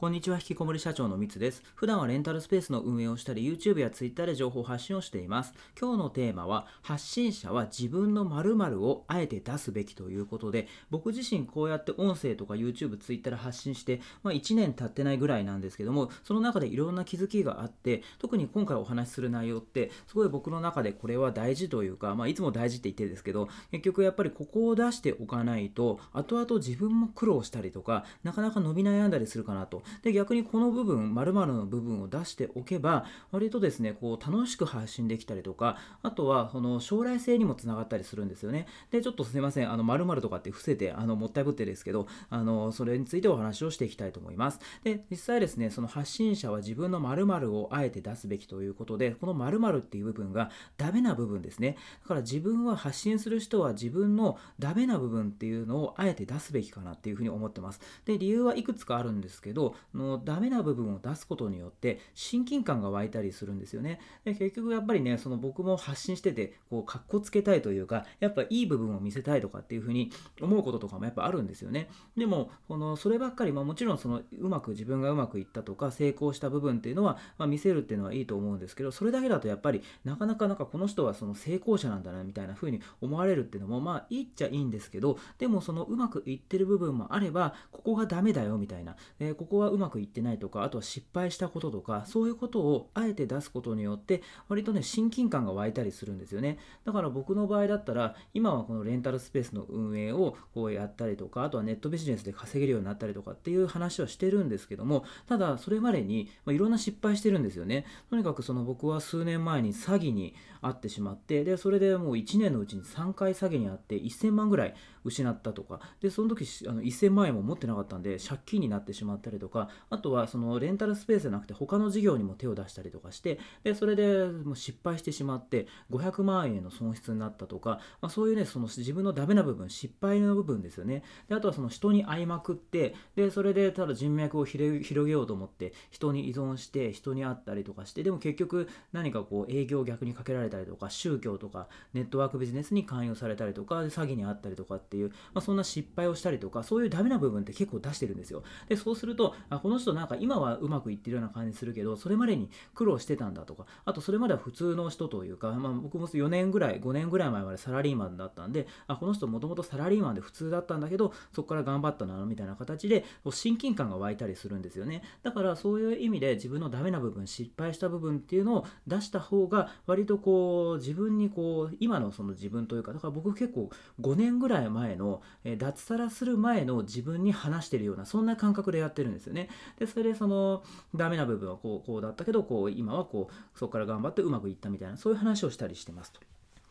こんにちは、引きこもり社長のみつです。普段はレンタルスペースの運営をしたり、YouTube や Twitter で情報発信をしています。今日のテーマは、発信者は自分の〇〇をあえて出すべきということで、僕自身こうやって音声とか YouTube、Twitter で発信して、まあ、1年経ってないぐらいなんですけども、その中でいろんな気づきがあって、特に今回お話しする内容って、すごい僕の中でこれは大事というか、まあ、いつも大事って言ってるんですけど、結局やっぱりここを出しておかないと、後々自分も苦労したりとか、なかなか伸び悩んだりするかなと。で、逆にこの部分、〇〇の部分を出しておけば、割とですね、こう楽しく発信できたりとか、あとはその将来性にもつながったりするんですよね。で、ちょっとすいません、あの、〇〇とかって伏せて、あの、もったいぶってですけど、あの、それについてお話をしていきたいと思います。で、実際ですね、その発信者は自分の〇〇をあえて出すべきということで、この〇〇っていう部分がダメな部分ですね。だから自分は発信する人は自分のダメな部分っていうのをあえて出すべきかなっていうふうに思ってます。で、理由はいくつかあるんですけど、のダメな部分を出すことによって親近感が湧いたりするんですよね。で結局やっぱりね、その僕も発信してて、こう、かっこつけたいというか、やっぱいい部分を見せたいとかっていうふうに思うこととかもやっぱあるんですよね。でも、この、そればっかり、まあもちろんその、うまく自分がうまくいったとか、成功した部分っていうのは、まあ、見せるっていうのはいいと思うんですけど、それだけだとやっぱり、なかなかなんかこの人はその成功者なんだな、みたいな風に思われるっていうのも、まあいいっちゃいいんですけど、でもそのうまくいってる部分もあれば、ここがダメだよ、みたいな、えー、ここはうまくいってないとか、あとは失敗したこととか、そういうことをあえて出すことによって、割とね、親近感が湧いたりするんですよね。だから僕の場合だったら、今はこのレンタルスペースの運営をこうやったりとか、あとはネットビジネスで稼げるようになったりとかっていう話はしてるんですけども、ただそれまでに、まあ、いろんな失敗してるんですよね。とにかくその僕は数年前に詐欺に遭ってしまって、で、それでもう1年のうちに3回詐欺に遭って1000万ぐらい失ったとか、で、その時あの1000万円も持ってなかったんで、借金になってしまったりとか、かあとはそのレンタルスペースじゃなくて他の事業にも手を出したりとかして、で、それでもう失敗してしまって500万円の損失になったとか、まあ、そういうね、その自分のダメな部分、失敗の部分ですよね。で、あとはその人に会いまくって、で、それでただ人脈を広げようと思って、人に依存して、人に会ったりとかして、でも結局何かこう営業を逆にかけられたりとか、宗教とかネットワークビジネスに勧誘されたりとか、詐欺に遭ったりとかっていう、まあ、そんな失敗をしたりとか、そういうダメな部分って結構出してるんですよ。で、そうすると、あこの人なんか今はうまくいってるような感じするけど、それまでに苦労してたんだとか、あとそれまでは普通の人というか、まあ、僕も4年ぐらい、5年ぐらい前までサラリーマンだったんで、あこの人もともとサラリーマンで普通だったんだけど、そこから頑張ったな、みたいな形で、親近感が湧いたりするんですよね。だからそういう意味で自分のダメな部分、失敗した部分っていうのを出した方が、割とこう、自分にこう、今のその自分というか、だから僕結構5年ぐらい前の、え、脱サラする前の自分に話してるような、そんな感覚でやってるんですね。で、それでその、ダメな部分はこう、こうだったけど、こう、今はこう、そこから頑張ってうまくいったみたいな、そういう話をしたりしてますと。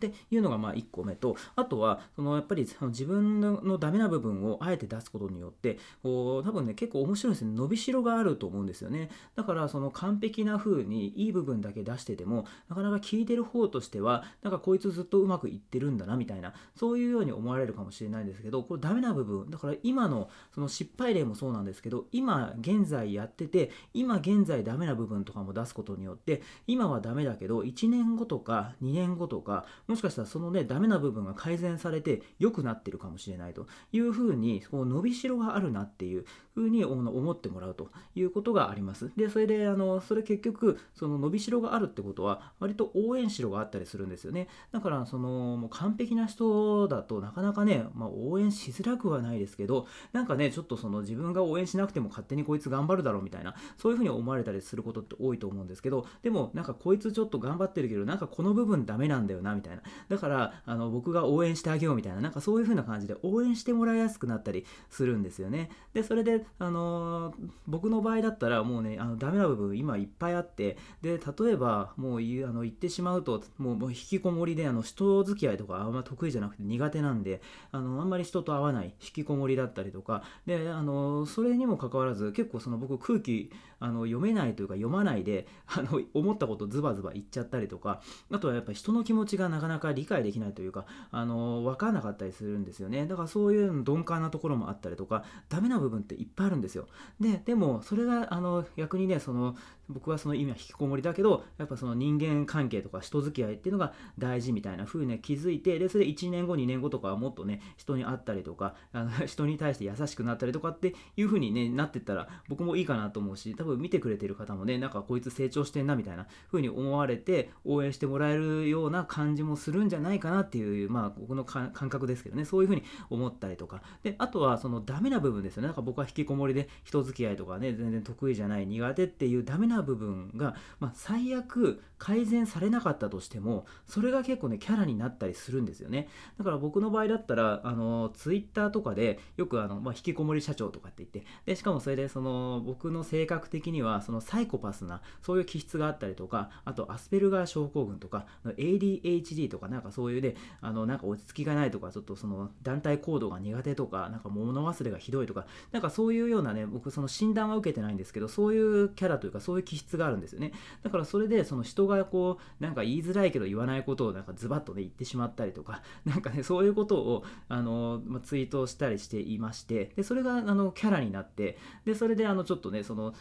っていうのがまあ1個目と、あとは、そのやっぱりその自分のダメな部分をあえて出すことによって、こう、多分ね、結構面白いですね。伸びしろがあると思うんですよね。だから、その完璧な風にいい部分だけ出してても、なかなか聞いてる方としては、なんかこいつずっとうまくいってるんだな、みたいな、そういうように思われるかもしれないんですけど、これダメな部分、だから今のその失敗例もそうなんですけど、今現在やってて、今現在ダメな部分とかも出すことによって、今はダメだけど、1年後とか2年後とか、もしかしたらそのね、ダメな部分が改善されて良くなってるかもしれないというふうに、こう伸びしろがあるなっていうふうに思ってもらうということがあります。で、それで、あの、それ結局、その伸びしろがあるってことは、割と応援しろがあったりするんですよね。だから、その、もう完璧な人だとなかなかね、まあ、応援しづらくはないですけど、なんかね、ちょっとその自分が応援しなくても勝手にこいつ頑張るだろうみたいな、そういうふうに思われたりすることって多いと思うんですけど、でも、なんかこいつちょっと頑張ってるけど、なんかこの部分ダメなんだよな、みたいな。だから、あの、僕が応援してあげようみたいな、なんかそういう風な感じで応援してもらいやすくなったりするんですよね。で、それで、あのー、僕の場合だったらもうね、あの、ダメな部分今いっぱいあって、で、例えば、もう言う、あの、言ってしまうと、もう、もう引きこもりで、あの、人付き合いとかあんま得意じゃなくて苦手なんで、あの、あんまり人と会わない、引きこもりだったりとか、で、あの、それにもかかわらず、結構その僕空気、あの、読めないというか読まないで、あの、思ったことズバズバ言っちゃったりとか、あとはやっぱ人の気持ちがなかなかなか理解できないというかあの分かんなかったりするんですよね。だからそういう鈍感なところもあったりとかダメな部分っていっぱいあるんですよ。ででもそれがあの逆にねその僕はその意味は引きこもりだけどやっぱその人間関係とか人付き合いっていうのが大事みたいな風に、ね、気づいてでそれで1年後2年後とかはもっとね人に会ったりとかあの 人に対して優しくなったりとかっていう風にねなってったら僕もいいかなと思うし多分見てくれてる方もねなんかこいつ成長してんなみたいな風に思われて応援してもらえるような感じもするんじゃないかなっていうまあ僕の感覚ですけどね。そういう風に思ったりとか。であとはそのダメな部分ですよね。なんか僕は引きこもりで人付き合いとかね全然得意じゃない苦手っていうダメな部分が、まあ、最悪改善されなかったとしてもそれが結構ねキャラになったりするんですよね。だから僕の場合だったらあのツイッターとかでよくあの、まあ、引きこもり社長とかって言ってでしかもそれでその僕の性格的にはそのサイコパスなそういう気質があったりとかあとアスペルガー症候群とか ADHD とかなんかそういうねあのなんか落ち着きがないとかちょっとその団体行動が苦手とかなんか物忘れがひどいとかなんかそういうようなね僕その診断は受けてないんですけどそういうキャラというかそういう気質があるんですよね。だからそれでその人がこうなんか言いづらいけど言わないことをなんかズバッとね言ってしまったりとかなんかねそういうことをあの、まあ、ツイートしたりしていましてでそれがあのキャラになってでそれであのちょっとねその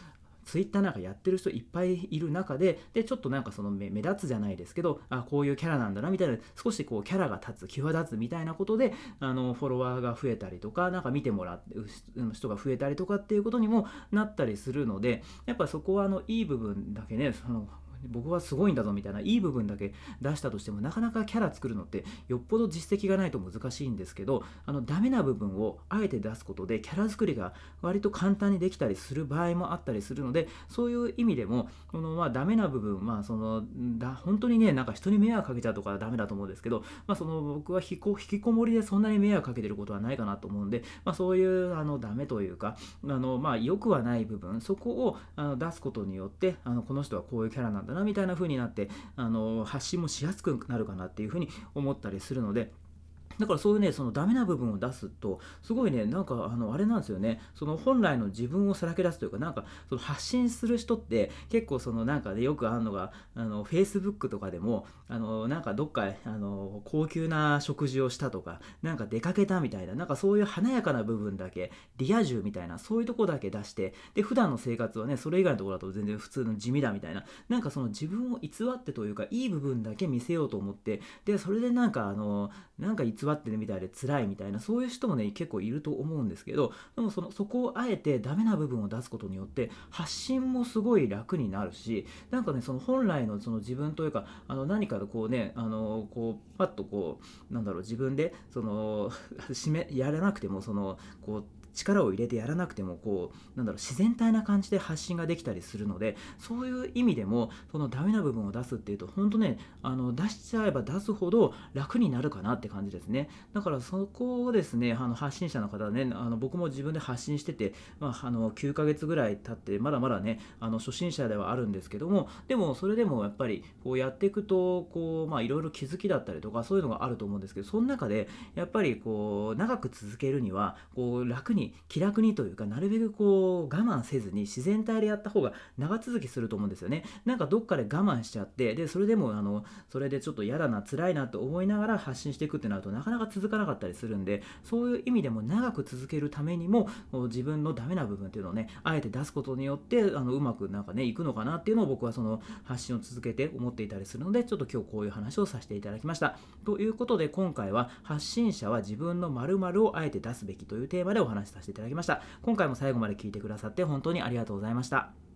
ツイッターなんかやってる人いっぱいいる中で、で、ちょっとなんかその目立つじゃないですけど、あ、こういうキャラなんだなみたいな、少しこうキャラが立つ、際立つみたいなことで、あの、フォロワーが増えたりとか、なんか見てもらって、人が増えたりとかっていうことにもなったりするので、やっぱそこはあの、いい部分だけね、その、僕はすごいんだぞみたいないい部分だけ出したとしてもなかなかキャラ作るのってよっぽど実績がないと難しいんですけどあのダメな部分をあえて出すことでキャラ作りが割と簡単にできたりする場合もあったりするのでそういう意味でもこのまあダメな部分まあそのだ本当にねなんか人に迷惑かけちゃうとかダメだと思うんですけど、まあ、その僕は引きこもりでそんなに迷惑かけてることはないかなと思うんで、まあ、そういうあのダメというかあのまあ良くはない部分そこをあの出すことによってあのこの人はこういうキャラなんだなみたいな風になってあの発信もしやすくなるかなっていう風に思ったりするのでだからそういうね、そのダメな部分を出すと、すごいね、なんか、あの、あれなんですよね、その本来の自分をさらけ出すというか、なんか、その発信する人って、結構そのなんか、ね、よくあるのが、あの、Facebook とかでも、あの、なんかどっか、あの、高級な食事をしたとか、なんか出かけたみたいな、なんかそういう華やかな部分だけ、リア充みたいな、そういうとこだけ出して、で、普段の生活はね、それ以外のところだと全然普通の地味だみたいな、なんかその自分を偽ってというか、いい部分だけ見せようと思って、で、それでなんか、あの、なんか偽ってるみたいで辛いみたいなそういう人もね結構いると思うんですけどでもそのそこをあえてダメな部分を出すことによって発信もすごい楽になるしなんかねその本来のその自分というかあの何かこうねあのこうパッとこうなんだろう自分でその 締めやらなくてもそのこう力を入れてやらなくてもこうなんだろう自然体な感じで発信ができたりするのでそういう意味でもそのダメな部分を出すっていうと本当ねあの出しちゃえば出すほど楽になるかなって感じですね。だからそこをですねあの発信者の方ねあの僕も自分で発信してて、まあ、あの9ヶ月ぐらい経ってまだまだねあの初心者ではあるんですけどもでもそれでもやっぱりこうやっていくとこうまあいろいろ気づきだったりとかそういうのがあると思うんですけどその中でやっぱりこう長く続けるにはこう楽に気楽にというかなるべくこう我慢せずに自然体でやった方が長続きすると思うんですよね。なんかどっかで我慢しちゃってでそれでもあのそれでちょっと嫌だな辛いなと思いながら発信していくってなるとなかなか続かなかったりするんでそういう意味でも長く続けるためにも自分のダメな部分っていうのをねあえて出すことによってあのうまくなんかねいくのかなっていうのを僕はその発信を続けて思っていたりするのでちょっと今日こういう話をさせていただきました。ということで今回は発信者は自分の〇〇をあえて出すべきというテーマでお話させていただきました。今回も最後まで聞いてくださって本当にありがとうございました。